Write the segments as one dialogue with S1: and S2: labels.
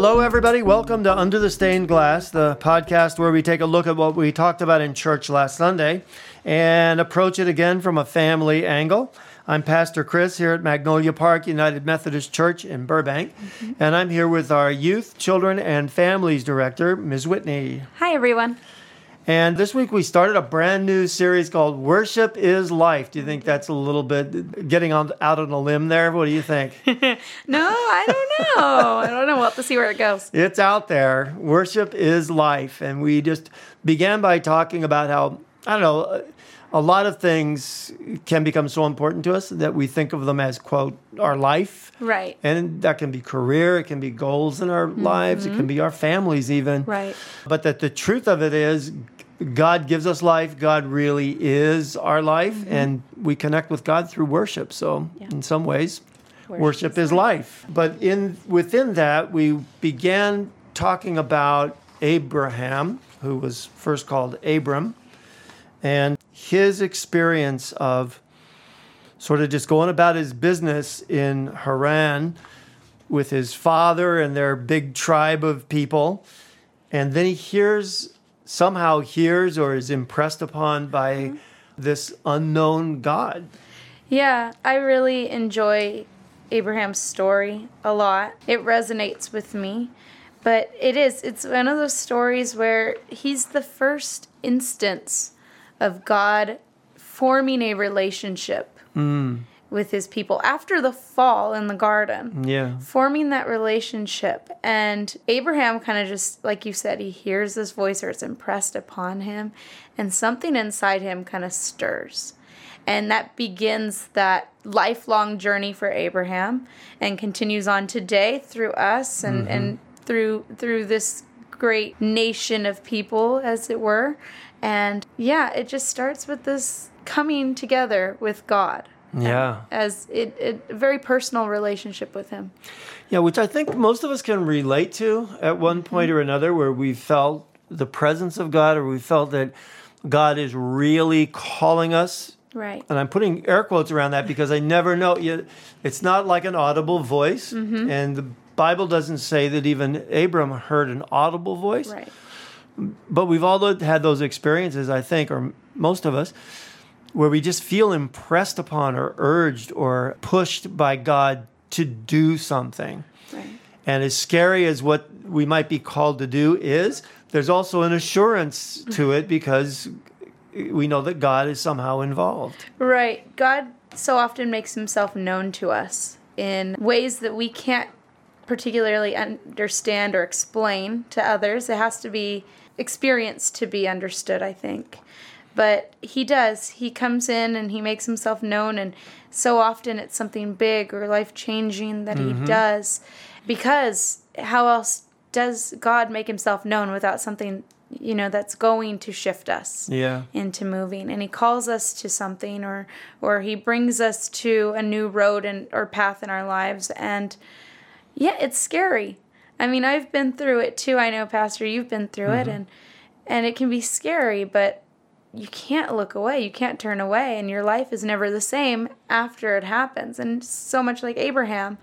S1: Hello, everybody. Welcome to Under the Stained Glass, the podcast where we take a look at what we talked about in church last Sunday and approach it again from a family angle. I'm Pastor Chris here at Magnolia Park United Methodist Church in Burbank, and I'm here with our Youth, Children, and Families Director, Ms. Whitney.
S2: Hi, everyone.
S1: And this week we started a brand new series called Worship is Life. Do you think that's a little bit getting on, out on a limb there? What do you think?
S2: No, I don't know. I don't know. We'll have to see where it goes.
S1: It's out there. Worship is life. And we just began by talking about how, I don't know, a lot of things can become so important to us that we think of them as, quote, our life.
S2: Right.
S1: And that can be career, it can be goals in our mm-hmm. lives, it can be our families, even.
S2: Right.
S1: But that the truth of it is, God gives us life. God really is our life, mm-hmm. and we connect with God through worship. So,
S2: Yeah.
S1: in some ways,
S2: Worship
S1: worship,
S2: is
S1: is life. But in within that, we began talking about Abraham, who was first called Abram, and his experience of sort of just going about his business in Haran with his father and their big tribe of people. And then he hears, somehow hears or is impressed upon by mm-hmm. this unknown God.
S2: Yeah, I really enjoy Abraham's story a lot. It resonates with me. But it is, it's one of those stories where he's the first instance of God forming a relationship mm. With his people after the fall in the garden.
S1: Yeah.
S2: forming that relationship. And Abraham kind of just, like you said, he hears this voice or it's impressed upon him, and something inside him kind of stirs. And that begins that lifelong journey for Abraham and continues on today through us and, mm-hmm. and through through this great nation of people, as it were. And yeah, it just starts with this coming together with God
S1: Yeah.
S2: as it, it a very personal relationship with him.
S1: Yeah, which I think most of us can relate to at one mm-hmm. point or another, where we felt the presence of God or we felt that God is really calling us.
S2: Right.
S1: And I'm putting air quotes around that because I never know. It's not like an audible voice. Mm-hmm. And the Bible doesn't say that even Abram heard an audible voice.
S2: Right.
S1: But we've all had those experiences, I think, or most of us, where we just feel impressed upon or urged or pushed by God to do something.
S2: Right.
S1: And as scary as what we might be called to do is, there's also an assurance to it because we know that God is somehow involved.
S2: Right. God so often makes himself known to us in ways that we can't particularly understand or explain to others. It has to be experienced to be understood, I think. But he does. He comes in and he makes himself known, and so often it's something big or life changing that he mm-hmm. does. Because how else does God make himself known without something, you know, that's going to shift us?
S1: Yeah.
S2: into moving and he calls us to something or or he brings us to a new road and or path in our lives and yeah it's scary i mean i've been through it too i know pastor you've been through it mm-hmm. and and it can be scary but you can't look away you can't turn away and your life is never the same after it happens and so much like abraham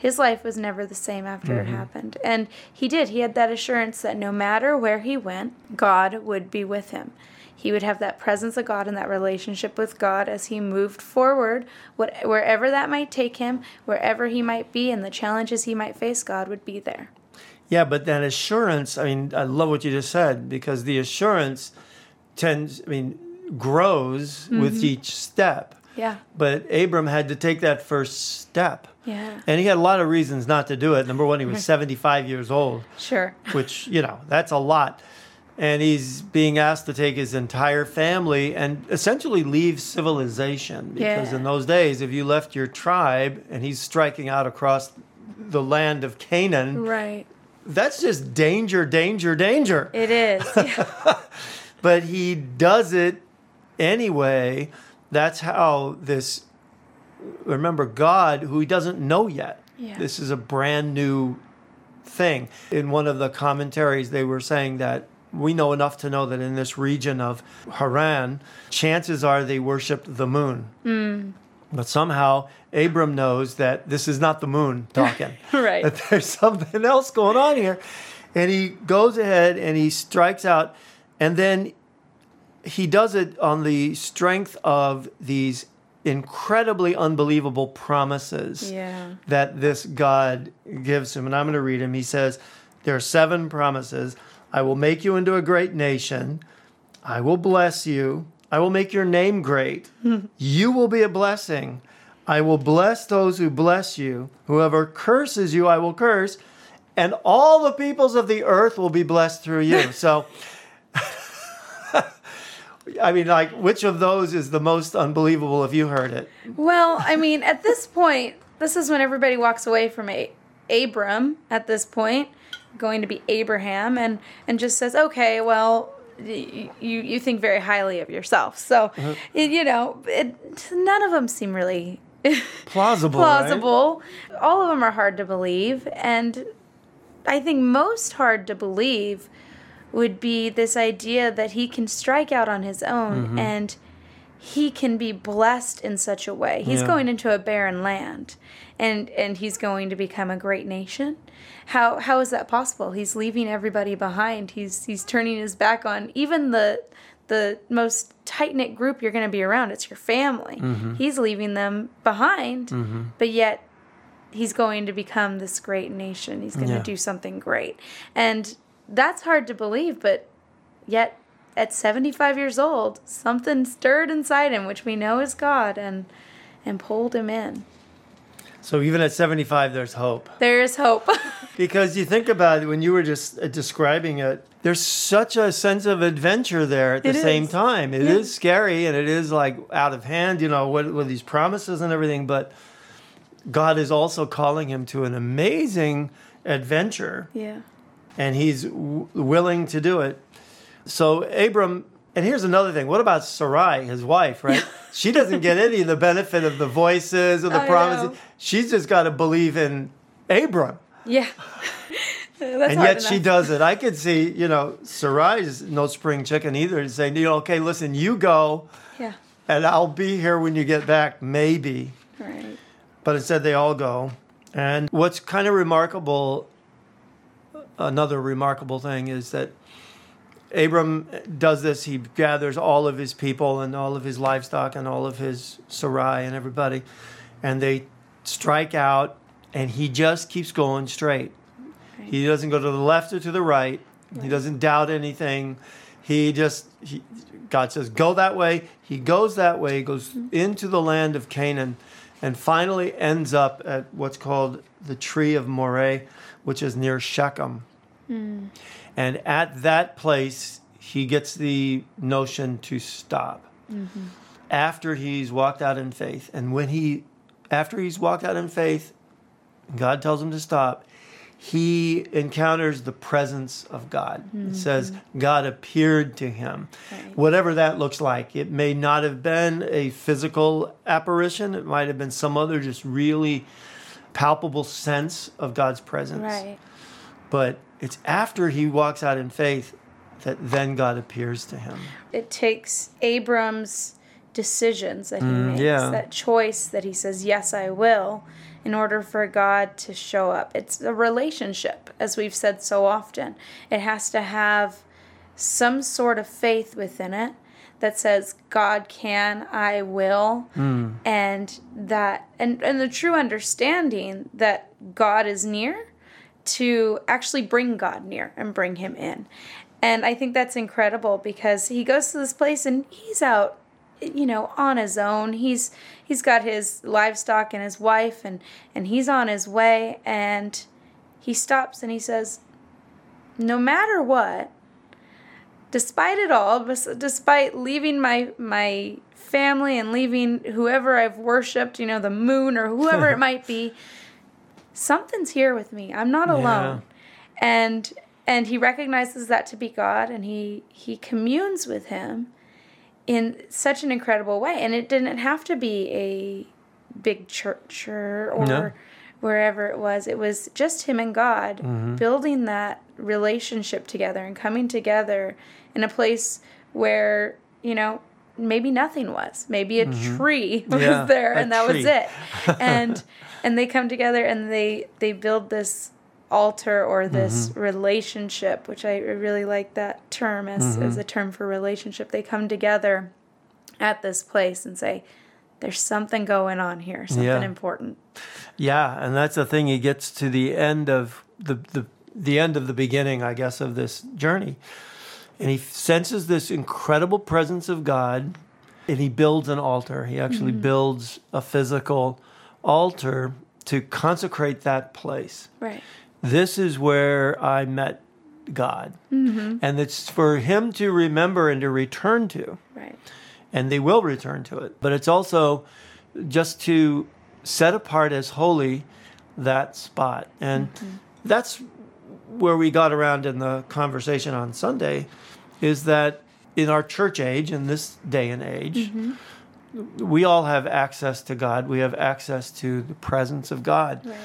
S2: his life was never the same after it mm-hmm. happened. And he did. He had that assurance that no matter where he went, God would be with him. He would have that presence of God and that relationship with God as he moved forward, what, wherever that might take him, wherever he might be, and the challenges he might face, God would be there.
S1: Yeah, but that assurance, I mean, I love what you just said because the assurance tends, I mean, grows with mm-hmm. each step.
S2: Yeah.
S1: But Abram had to take that first step.
S2: Yeah.
S1: And he had a lot of reasons not to do it. Number one, he was 75 years old,
S2: Sure.
S1: which, you know, that's a lot. And he's being asked to take his entire family and essentially leave civilization. Because
S2: Yeah.
S1: in those days, if you left your tribe and he's striking out across the land of Canaan,
S2: Right.
S1: that's just danger, danger, danger.
S2: It is. Yeah.
S1: But he does it anyway. That's how this, remember, God, who he doesn't know yet.
S2: Yeah.
S1: This is a brand new thing. In one of the commentaries, they were saying that we know enough to know that in this region of Haran, chances are they worshiped the moon. Mm. But somehow Abram knows that this is not the moon talking.
S2: Right.
S1: That there's something else going on here. And he goes ahead and he strikes out. And then he does it on the strength of these incredibly unbelievable promises
S2: Yeah.
S1: that this God gives him. And I'm going to read him. He says, There are seven promises. I will make you into a great nation. I will bless you. I will make your name great. you will be a blessing. I will bless those who bless you. Whoever curses you, I will curse. And all the peoples of the earth will be blessed through you. So, I mean, like, which of those is the most unbelievable if you heard it?
S2: Well, I mean, at this point, this is when everybody walks away from a- Abram. At this point, going to be Abraham, and and just says, "Okay, well, you you think very highly of yourself." So, uh-huh. it, you know, it, none of them seem really
S1: Plausible. right?
S2: plausible. All of them are hard to believe, and I think most hard to believe would be this idea that he can strike out on his own
S1: Mm-hmm.
S2: and he can be blessed in such a way. He's
S1: Yeah.
S2: going into a barren land and and he's going to become a great nation. How how is that possible? He's leaving everybody behind. He's he's turning his back on even the the most tight knit group you're going to be around. It's your family.
S1: Mm-hmm.
S2: He's leaving them behind, but yet he's going to become this great nation. He's going
S1: Yeah.
S2: to do something great. And that's hard to believe, but yet at 75 years old, something stirred inside him, which we know is God, and and pulled him in.
S1: So even at 75, there's hope.
S2: There is hope.
S1: Because you think about it, when you were just uh, describing it, there's such a sense of adventure there at the
S2: It
S1: same
S2: is.
S1: time. It is
S2: Yeah.
S1: scary and it is like out of hand, you know, with, with these promises and everything. But God is also calling him to an amazing adventure
S2: yeah.
S1: And he's w- willing to do it. So Abram, and here's another thing. What about Sarai, his wife, right? she doesn't get any of the benefit of the voices or the
S2: I
S1: promises.
S2: know.
S1: She's just got to believe in Abram.
S2: Yeah.
S1: And yet she does it. I could see, you know, Sarai's no spring chicken either, saying, you know, okay, listen, you go
S2: Yeah.
S1: and I'll be here when you get back, maybe.
S2: Right.
S1: But instead, they all go. And what's kind of remarkable, another remarkable thing is that Abram does this. He gathers all of his people and all of his livestock and all of his Sarai and everybody, and they strike out, and he just keeps going straight. He doesn't go to the left or to the right. He doesn't doubt anything. He just, he, God says, go that way. He goes that way, He goes mm-hmm. into the land of Canaan, and finally ends up at what's called the tree of Moreh, which is near Shechem. Mm. And at that place, he gets the notion to stop. Mm-hmm. After he's walked out in faith. And when he, after he's walked out in faith, God tells him to stop, he encounters the presence of God. It mm-hmm. says God appeared to him.
S2: Right.
S1: Whatever that looks like. It may not have been a physical apparition, it might have been some other just really palpable sense of God's presence.
S2: Right.
S1: But it's after he walks out in faith that then God appears to him.
S2: It takes Abram's decisions that he makes,
S1: Mm, yeah.
S2: that choice that he says, Yes, I will, in order for God to show up. It's a relationship, as we've said so often. It has to have some sort of faith within it that says God can, I will, and that and, and the true understanding that God is near to actually bring God near and bring him in. And I think that's incredible because he goes to this place and he's out you know on his own. He's he's got his livestock and his wife and and he's on his way and he stops and he says no matter what despite it all despite leaving my my family and leaving whoever I've worshiped, you know, the moon or whoever it might be, something's here with me. I'm not alone. And and he recognizes that to be God and he he communes with him in such an incredible way. And it didn't have to be a big church or, or
S1: No.
S2: wherever it was. It was just him and God building that relationship together and coming together in a place where, you know, maybe nothing was. Maybe a tree was
S1: Mm-hmm. Yeah,
S2: there and that was it. And and they come together and they they build this altar or this
S1: Mm-hmm.
S2: relationship, which I really like that term as as
S1: Mm-hmm.
S2: a term for relationship. They come together at this place and say there's something going on here, something
S1: Yeah.
S2: important.
S1: Yeah, and that's the thing. He gets to the end of the, the the end of the beginning, I guess, of this journey, and he senses this incredible presence of God, and he builds an altar. He actually builds a physical altar to consecrate that place.
S2: Right.
S1: This is where I met God, mm-hmm. and it's for him to remember and to return to
S2: Right.
S1: and they will return to it. But it's also just to set apart as holy that spot. And mm-hmm. that's where we got around in the conversation on Sunday is that in our church age, in this day and age, mm-hmm. We all have access to God. We have access to the presence of God.
S2: Right.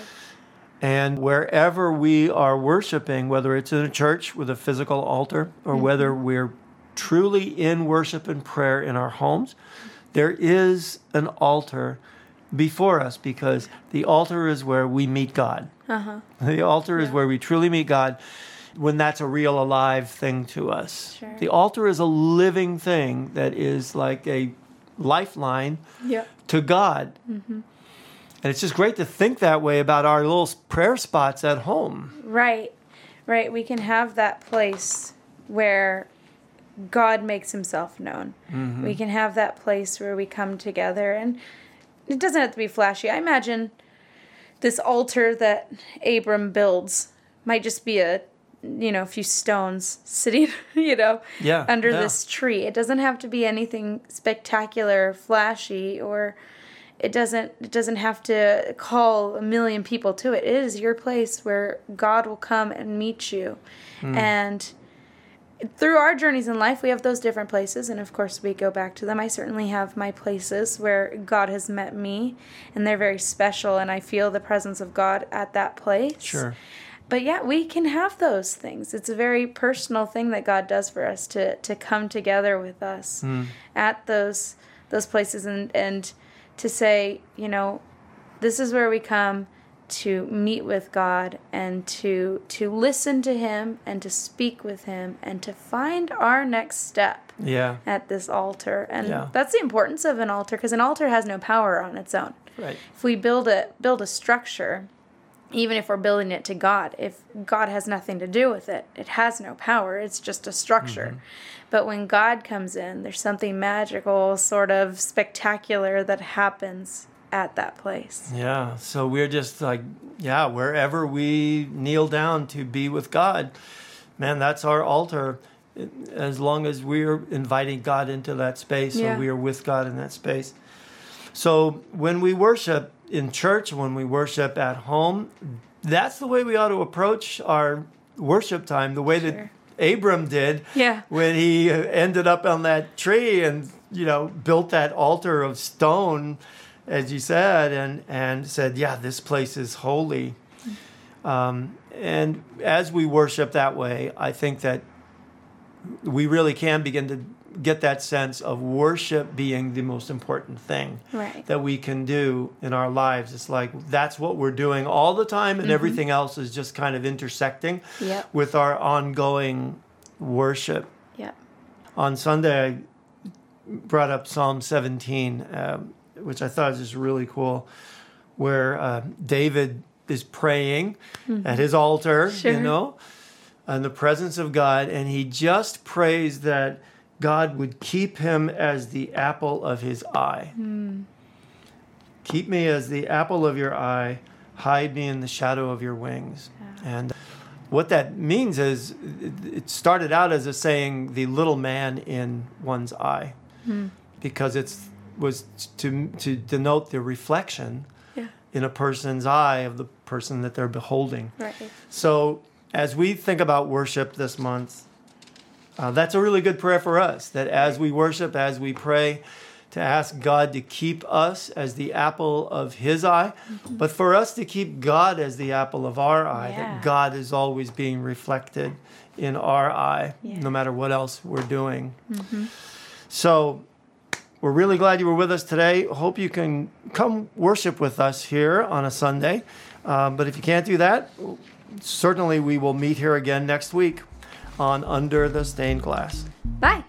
S1: And wherever we are worshiping, whether it's in a church with a physical altar or whether we're truly in worship and prayer in our homes, there is an altar before us because the altar is where we meet God.
S2: Uh-huh.
S1: The altar is where we truly meet God when that's a real alive thing to us.
S2: Sure.
S1: The altar is a living thing that is like a lifeline
S2: Yeah.
S1: to God. Mm-hmm. And it's just great to think that way about our little prayer spots at home.
S2: Right, right. We can have that place where God makes himself known. Mm-hmm. We can have that place where we come together, and it doesn't have to be flashy. I imagine this altar that Abram builds might just be a you know a few stones sitting you know
S1: Yeah,
S2: under
S1: yeah.
S2: this tree. It doesn't have to be anything spectacular flashy or it doesn't it doesn't have to call a million people to it. It is your place where god will come and meet you.
S1: Hmm.
S2: and through our journeys in life we have those different places. And of course we go back to them. I certainly have my places where god has met me and they're very special. And i feel the presence of god at that place.
S1: Sure.
S2: But yeah, we can have those things. It's a very personal thing that God does for us to to come together with us hmm. at those those places and and to say, you know, this is where we come to meet with God and to to listen to him and to speak with him and to find our next step
S1: Yeah.
S2: at this altar. And
S1: Yeah.
S2: that's the importance of an altar because an altar has no power on its own
S1: Right.
S2: if we build a build a structure even if we're building it to god if god has nothing to do with it it has no power it's just a structure
S1: Mm-hmm.
S2: but when god comes in there's something magical sort of spectacular that happens at that place
S1: Yeah. So we're just like, yeah, wherever we kneel down to be with God, man, that's our altar. As long as we're inviting God into that space,
S2: Yeah.
S1: or we are with God in that space. So when we worship in church, when we worship at home, that's the way we ought to approach our worship time, the way
S2: Sure.
S1: that Abram did
S2: yeah
S1: when he ended up on that tree and you know built that altar of stone as you said and and said yeah this place is holy um, and as we worship that way i think that we really can begin to get that sense of worship being the most important thing
S2: right.
S1: that we can do in our lives. It's like that's what we're doing all the time and everything else is just kind of intersecting
S2: Yep.
S1: with our ongoing worship.
S2: Yeah
S1: on Sunday, I brought up Psalm 17, um, which I thought was just really cool, where uh, David is praying at his altar,
S2: Sure.
S1: you know, in the presence of God, and he just prays that God would keep him as the apple of his eye. Hmm. Keep me as the apple of your eye, hide me in the shadow of your wings. And uh, what that means is it- it started out as a saying the little man in one's eye. Hmm. Because it's was to to denote the reflection
S2: yeah.
S1: in a person's eye of the person that they're beholding.
S2: Right.
S1: So as we think about worship this month uh, that's a really good prayer for us that as we worship as we pray to ask God to keep us as the apple of his eye, but for us to keep God as the apple of our eye,
S2: Yeah.
S1: that God is always being reflected in our eye,
S2: Yeah.
S1: no matter what else we're doing. So we're really glad you were with us today. Hope you can come worship with us here on a Sunday. Um, but if you can't do that, certainly we will meet here again next week on Under the Stained Glass. Bye.